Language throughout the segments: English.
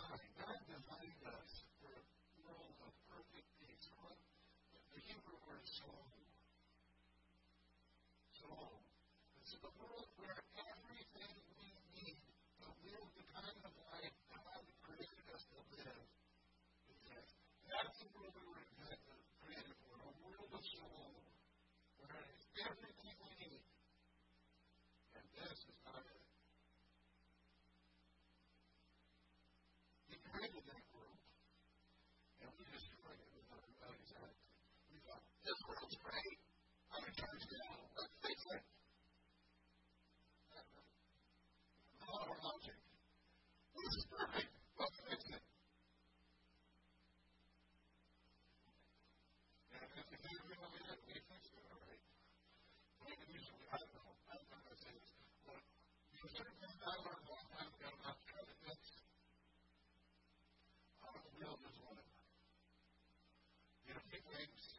design, God designed us for a world of perfect peace. What the Hebrew word shalom. Shalom. It's so the world is one of them. You know, it takes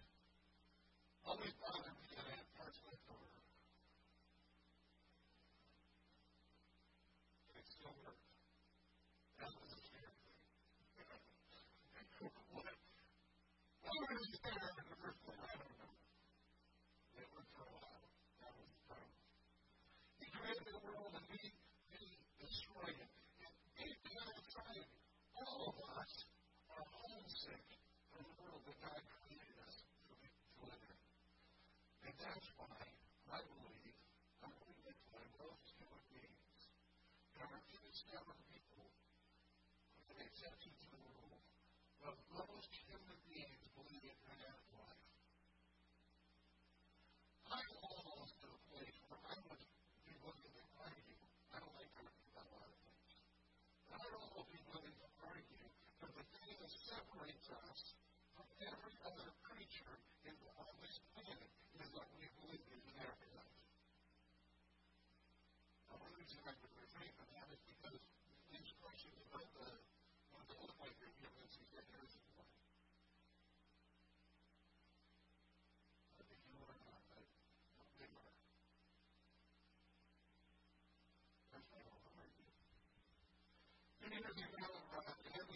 That's why I believe, I believe that my will is what needs. God, if you discover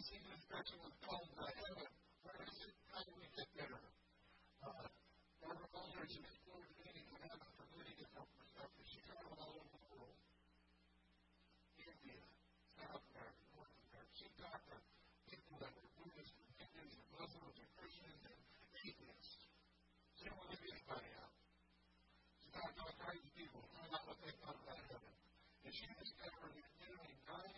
see this person was called to heaven. Where is it? How do we get there? Uh, there were elders and explorers meeting in heaven from many different perspectives. She traveled all over the world. India, South America, North America. She talked to people that were Buddhists and Hindus and Muslims and Christians and atheists. She didn't want to leave anybody out. She talked to all kinds of people, found out what they thought about heaven. And she discovered that nearly nine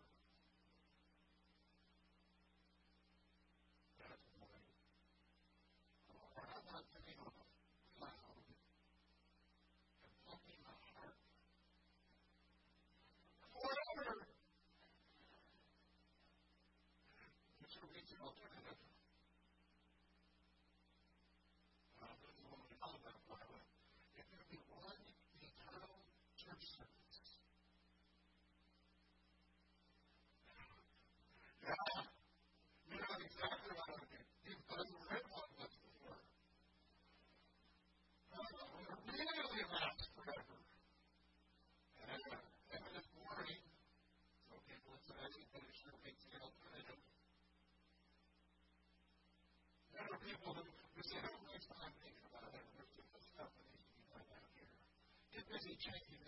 busy checking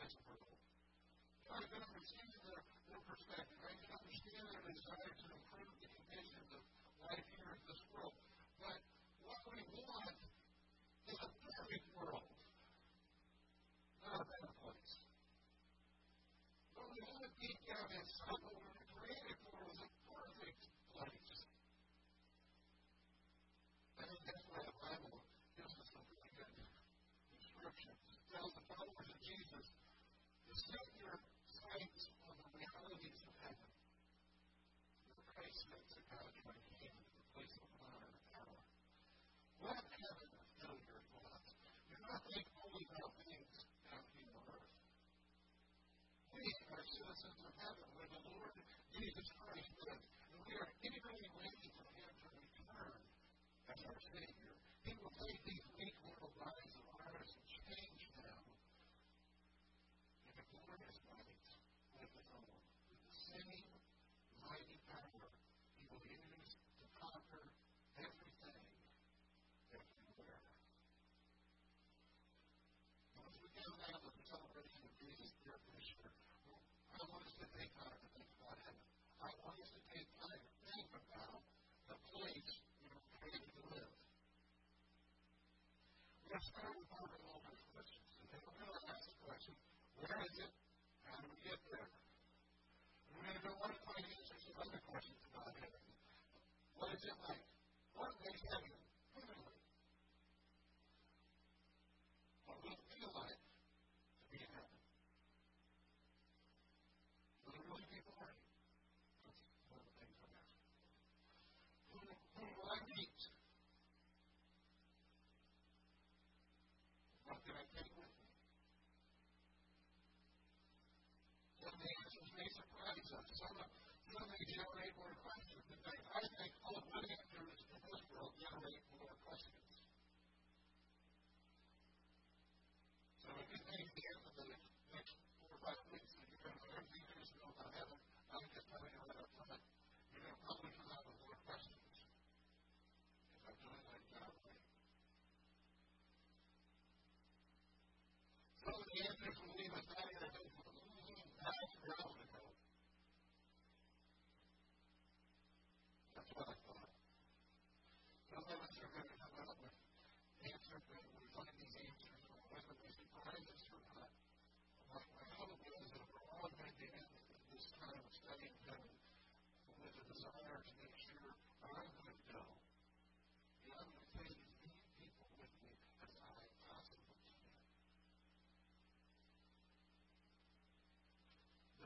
That's where we're pondering all those questions. And then we're going to ask the question, where is it? How do we get there? And we're going to go one of my answers to other questions about heaven. What is it like? past relevant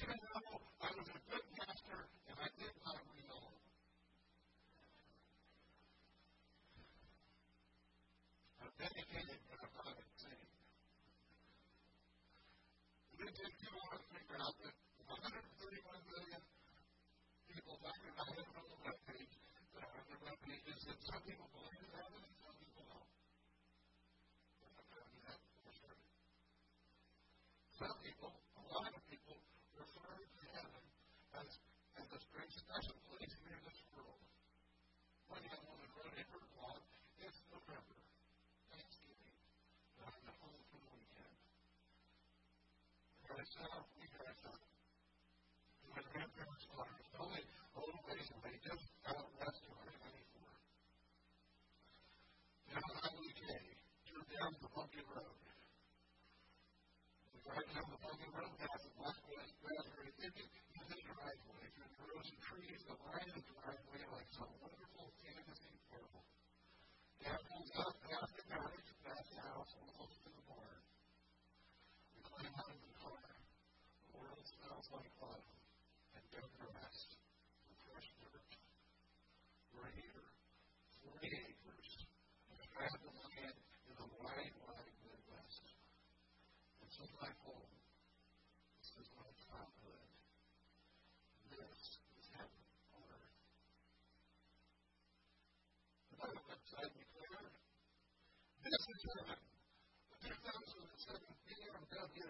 Sure business driven. The 2017 unbilled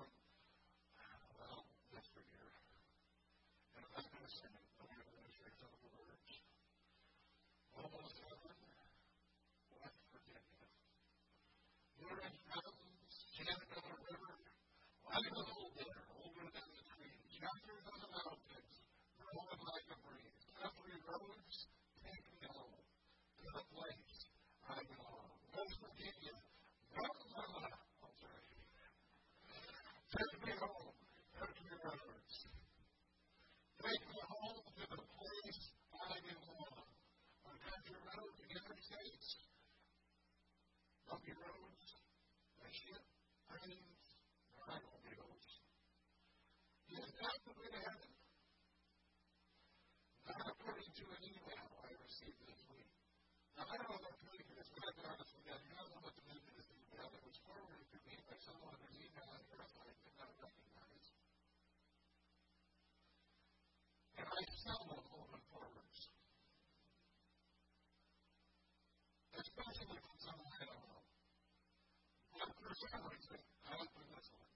families that have been listening.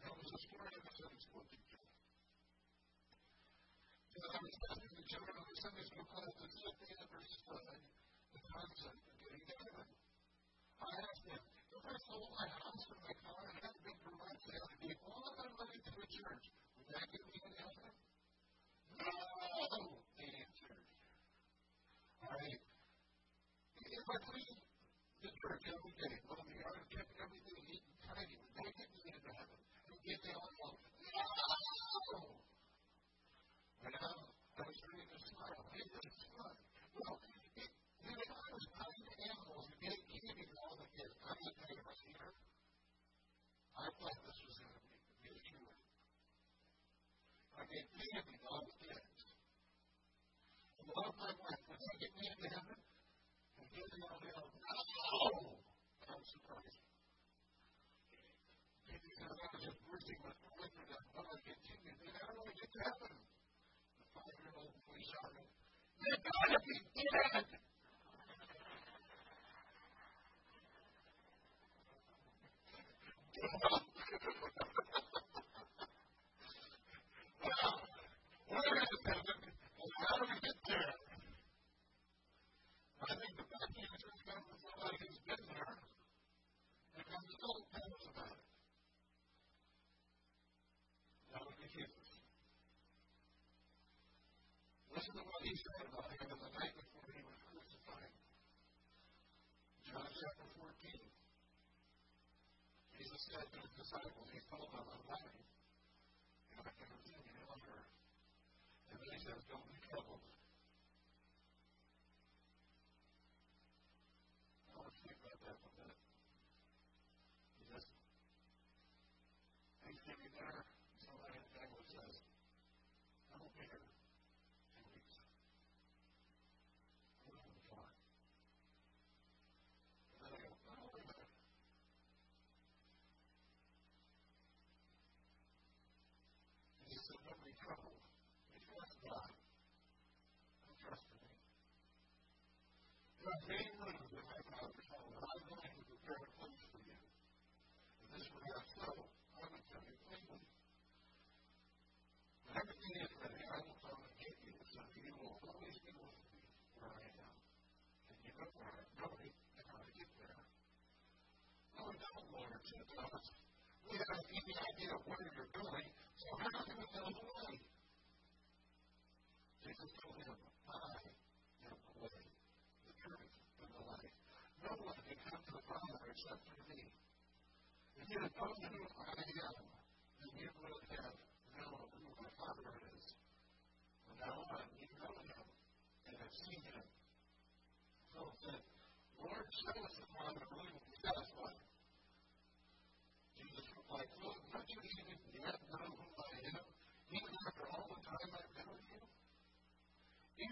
There was a story of a Sunday school teacher. And I was asking the children of the Sunday school class to sit together and study the concept of getting heaven. I asked them, if I sold my house and my car and had a big garage sale all of my money to a church, would that get me into heaven? No, they answered. All right. If I church every day, going the yard and picking everything, eating when they get to the end of heaven, they get and go, No! now, I was reading this slide. Well, it, when I was cutting the animals and gave all the kids, I'm the favorite here. I thought this was going to be, a true I gave all the kids. And love my wife. When I get me into heaven, and give me all the I'm surprised. Maybe because I was just bursting with wonder that what I continued, and how do I get to heaven? The five year old boy shouted, You've got to be dead! Come on. Listen to what he said about him the night before he was crucified. John chapter 14. Jesus said to his disciples, He told them, I'm and I can redeem you on earth. And then he says, Don't be troubled. I want to think about that for a minute. He yourselves, we have an easy idea of where you're going, so how do we know the way? Jesus told him, I am the way, the truth, and the life. No one can come to the Father except through me. If you had known who I am, then you will have known who my Father is. From now on, you know him and have seen him. So said, Lord, show us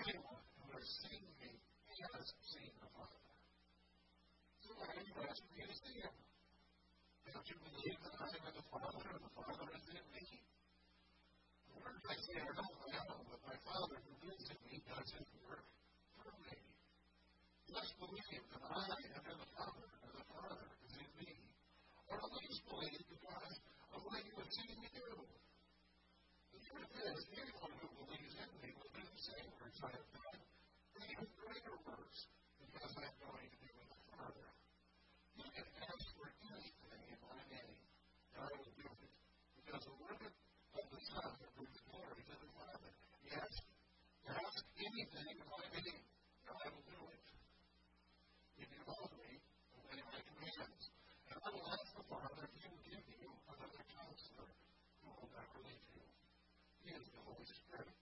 anyone who has seen me has seen the Father. So why do you ask to see him? Don't you believe that I am in the Father and the Father is in me? The words I say are not know, but my Father who lives in me does his work through me. Just believe that I am in the Father and the Father is in me. Or at least believe because of what you have seen me do. The truth is, anyone who safe or try to find even greater works because I'm going to be with the Father. You can ask for anything in my name, and I will do it. Because the word of the Son will bring glory to the Father. Yes, ask anything in my name, and I will do it. If you love me, obey my commands. And I will ask the Father, He will give you another counselor who will never leave you. He is the Holy Spirit.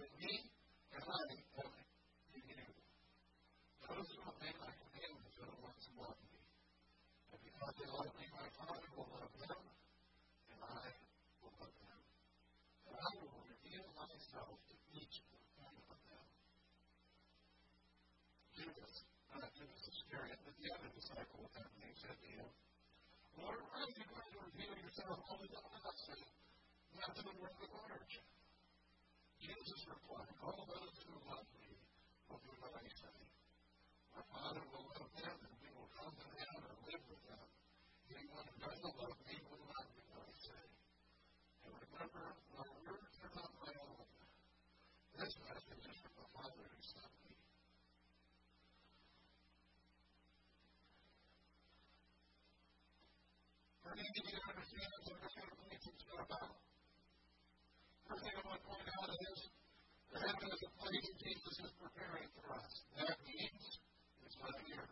with me as I am coming to you. Those who obey my commandments are the ones who love me. And because they love me, my Father will love them, and I will love them. And I will reveal myself to each one of them. Jesus, not Judas Iscariot, but the other disciple with that name, said to him, Lord, why are you going to reveal yourself only to us and not to the world at large? Jesus replied, All those who love me will do what I say. My Father will love them, and we will come to them and live with them. Anyone who doesn't love me will not do what I say. And remember, my words are not my own. This message is from the Father who sent me. First thing you need to understand is what the family is about. First thing heaven is a place Jesus is preparing for us. That means it's not here.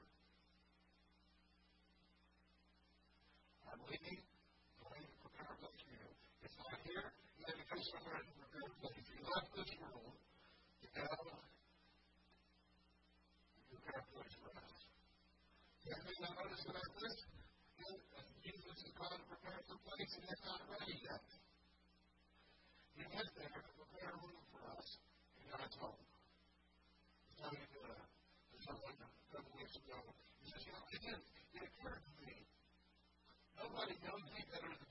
I'm leaving, I'm going to prepare a place for you. It's not here. You had to go somewhere and prepare a place. You left this world to go and prepare a place for us. Have you noticed about this? Jesus is going to prepare the place and it's not ready yet. it occurred to me. Nobody knows me better than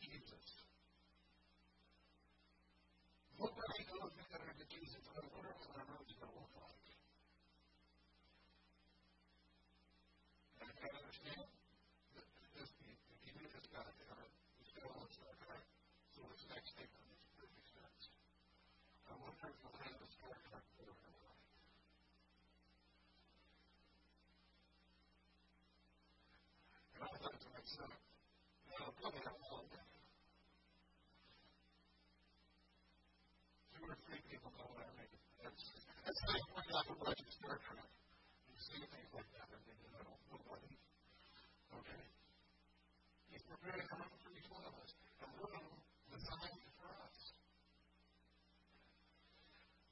It's how you bring up a budget Star Trek. You see things like that and think, the nobody. Okay? He's prepared to come up for each one of us. A room designed for us.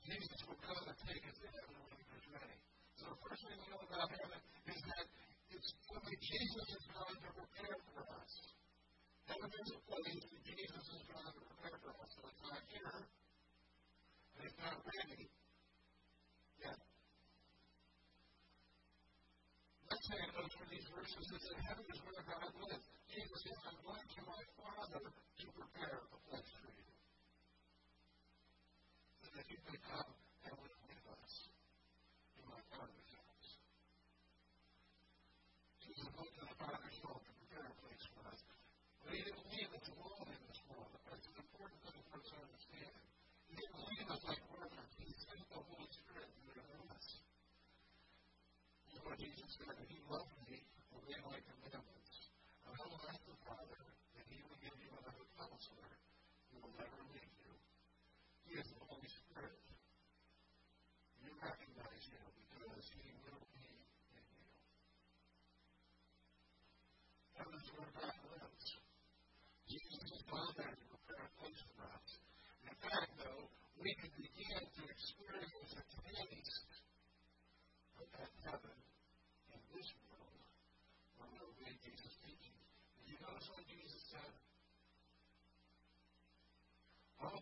Jesus will come and take us to heaven when he comes ready. So the first thing we know about heaven is that it's only Jesus is going to prepare for us. Heaven is a place that Jesus is going to prepare for us. So it's not here. And it's not ready. content of for these verses is that heaven is where God lives. Jesus says, I'm going to my Father to prepare a place for you. And that you may come But Jesus said, If you love me, obey my commandments. And I will ask the Father, and he will give you another counselor who will never leave you. He is the Holy Spirit. You recognize him because he will be in you. That is where God lives. Jesus has gone there to prepare a place for us. in fact, though, we can begin to experience the candies of that heaven that's what Jesus said. All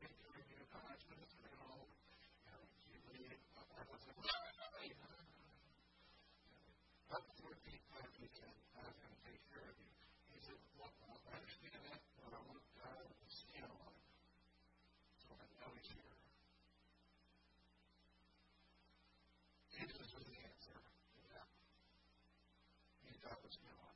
God was God.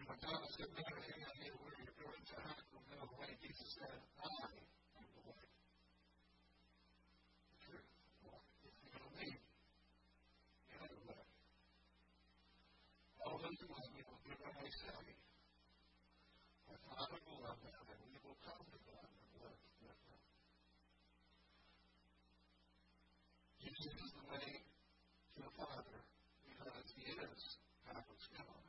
And when God said, Man, hey, I know where you're going to, I don't know why Jesus said, I uh-huh. Way to the father because he is God's God.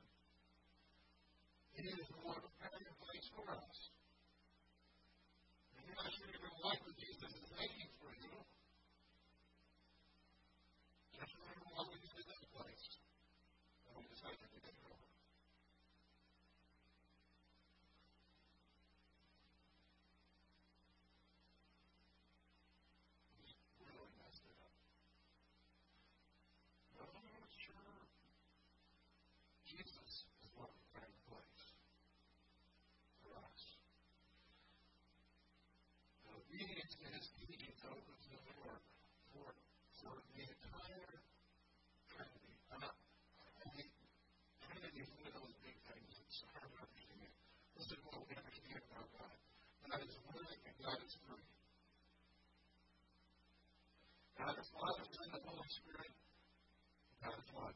is the Lord's preparing place for us. giving it to his obedience opens the door for, for the entire Trinity. i Uh, the Trinity is one of those big things. that's hard to understand. This is what we understand about God. God is willing and God is free. God is Father, Son, and the Holy Spirit. God is one.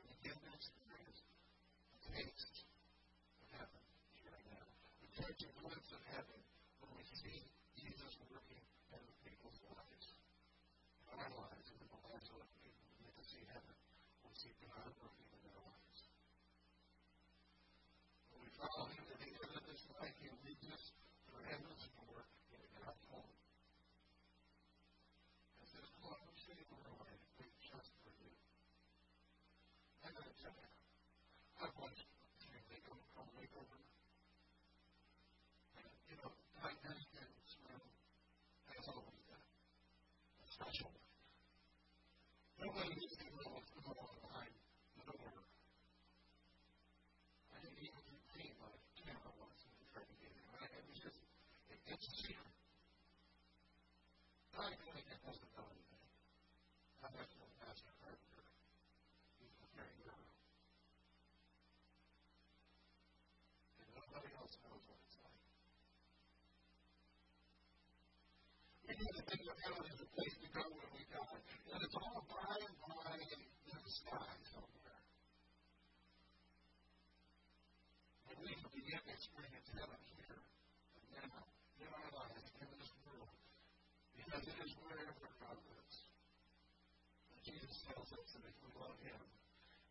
such a glimpse of heaven when we see Jesus working in people's lives, in our lives, and in the lives of other people. We get to see heaven. We see God working in our lives. When we follow threshold. Nobody needs to know what's going on behind the door. I didn't even think what a camera was when I to get it. It was just, it's a secret. think what heaven is a place to go when we die. And it's all by and by in the sky somewhere. But we can begin to experience heaven here and now in our lives, in this world, because it is wherever God lives. And Jesus tells us that if we love Him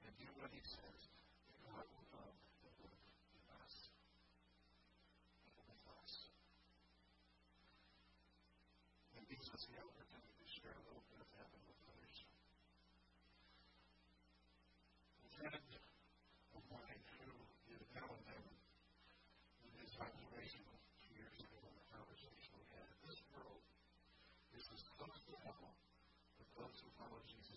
and do what He says, is close to heaven, but those who follow Jesus.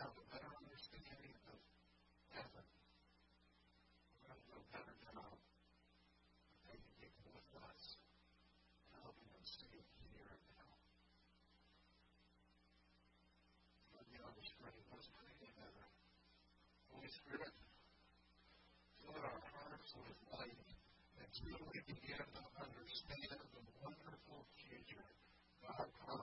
have a better understanding of heaven. We're going to know better now. Maybe people with us and helping them see it here and now. Let me on the screen. Let's pray together. Holy Spirit, fill our hearts with light until we begin to understand the wonderful future God promises.